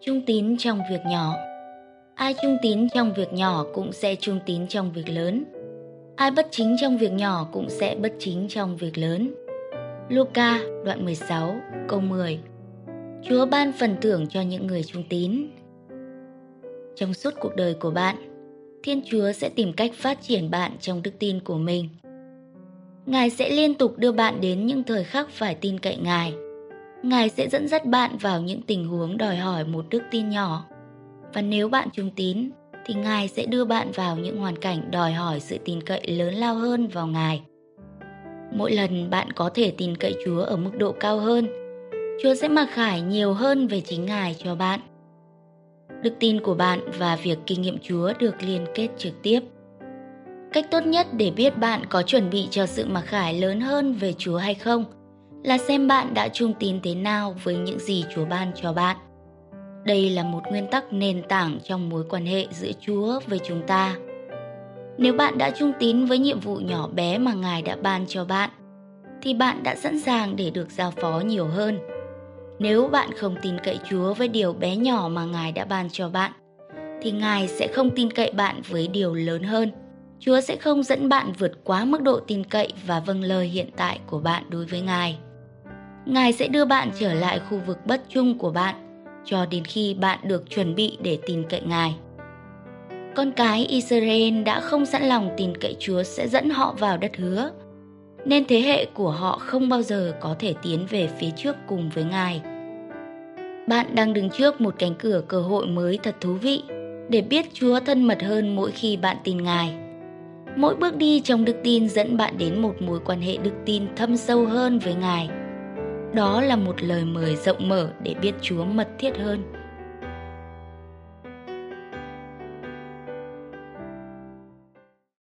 Trung tín trong việc nhỏ Ai trung tín trong việc nhỏ cũng sẽ trung tín trong việc lớn. Ai bất chính trong việc nhỏ cũng sẽ bất chính trong việc lớn. Luca đoạn 16 câu 10 Chúa ban phần thưởng cho những người trung tín. Trong suốt cuộc đời của bạn, Thiên Chúa sẽ tìm cách phát triển bạn trong đức tin của mình. Ngài sẽ liên tục đưa bạn đến những thời khắc phải tin cậy Ngài. Ngài sẽ dẫn dắt bạn vào những tình huống đòi hỏi một đức tin nhỏ. Và nếu bạn trung tín, thì Ngài sẽ đưa bạn vào những hoàn cảnh đòi hỏi sự tin cậy lớn lao hơn vào Ngài. Mỗi lần bạn có thể tin cậy Chúa ở mức độ cao hơn, Chúa sẽ mặc khải nhiều hơn về chính Ngài cho bạn. Đức tin của bạn và việc kinh nghiệm Chúa được liên kết trực tiếp. Cách tốt nhất để biết bạn có chuẩn bị cho sự mặc khải lớn hơn về Chúa hay không là xem bạn đã trung tín thế nào với những gì Chúa ban cho bạn. Đây là một nguyên tắc nền tảng trong mối quan hệ giữa Chúa với chúng ta. Nếu bạn đã trung tín với nhiệm vụ nhỏ bé mà Ngài đã ban cho bạn, thì bạn đã sẵn sàng để được giao phó nhiều hơn. Nếu bạn không tin cậy Chúa với điều bé nhỏ mà Ngài đã ban cho bạn, thì Ngài sẽ không tin cậy bạn với điều lớn hơn. Chúa sẽ không dẫn bạn vượt quá mức độ tin cậy và vâng lời hiện tại của bạn đối với Ngài. Ngài sẽ đưa bạn trở lại khu vực bất chung của bạn cho đến khi bạn được chuẩn bị để tin cậy Ngài. Con cái Israel đã không sẵn lòng tin cậy Chúa sẽ dẫn họ vào đất hứa, nên thế hệ của họ không bao giờ có thể tiến về phía trước cùng với Ngài. Bạn đang đứng trước một cánh cửa cơ hội mới thật thú vị để biết Chúa thân mật hơn mỗi khi bạn tin Ngài. Mỗi bước đi trong đức tin dẫn bạn đến một mối quan hệ đức tin thâm sâu hơn với Ngài. Đó là một lời mời rộng mở để biết Chúa mật thiết hơn.